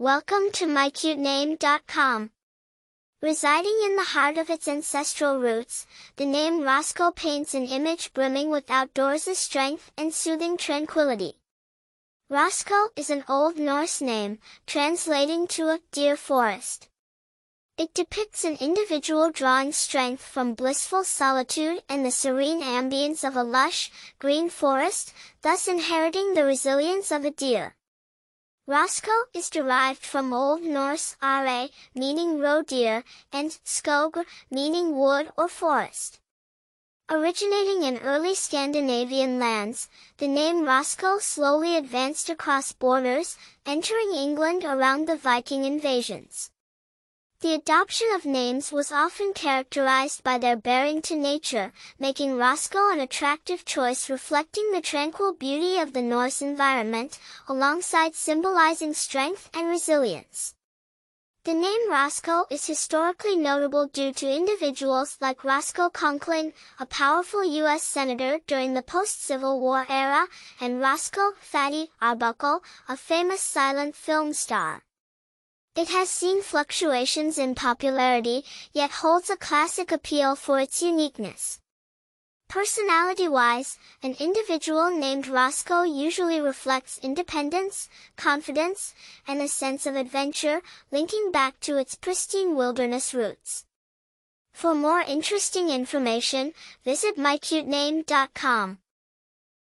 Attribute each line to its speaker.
Speaker 1: Welcome to mycutename.com. Residing in the heart of its ancestral roots, the name Roscoe paints an image brimming with outdoors' strength and soothing tranquility. Roscoe is an Old Norse name, translating to a deer forest. It depicts an individual drawing strength from blissful solitude and the serene ambience of a lush, green forest, thus inheriting the resilience of a deer. Roscoe is derived from Old Norse are, meaning roe deer, and skog, meaning wood or forest. Originating in early Scandinavian lands, the name Roscoe slowly advanced across borders, entering England around the Viking invasions. The adoption of names was often characterized by their bearing to nature, making Roscoe an attractive choice reflecting the tranquil beauty of the Norse environment, alongside symbolizing strength and resilience. The name Roscoe is historically notable due to individuals like Roscoe Conkling, a powerful U.S. senator during the post-Civil War era, and Roscoe Fatty Arbuckle, a famous silent film star. It has seen fluctuations in popularity, yet holds a classic appeal for its uniqueness. Personality-wise, an individual named Roscoe usually reflects independence, confidence, and a sense of adventure, linking back to its pristine wilderness roots. For more interesting information, visit mycutename.com.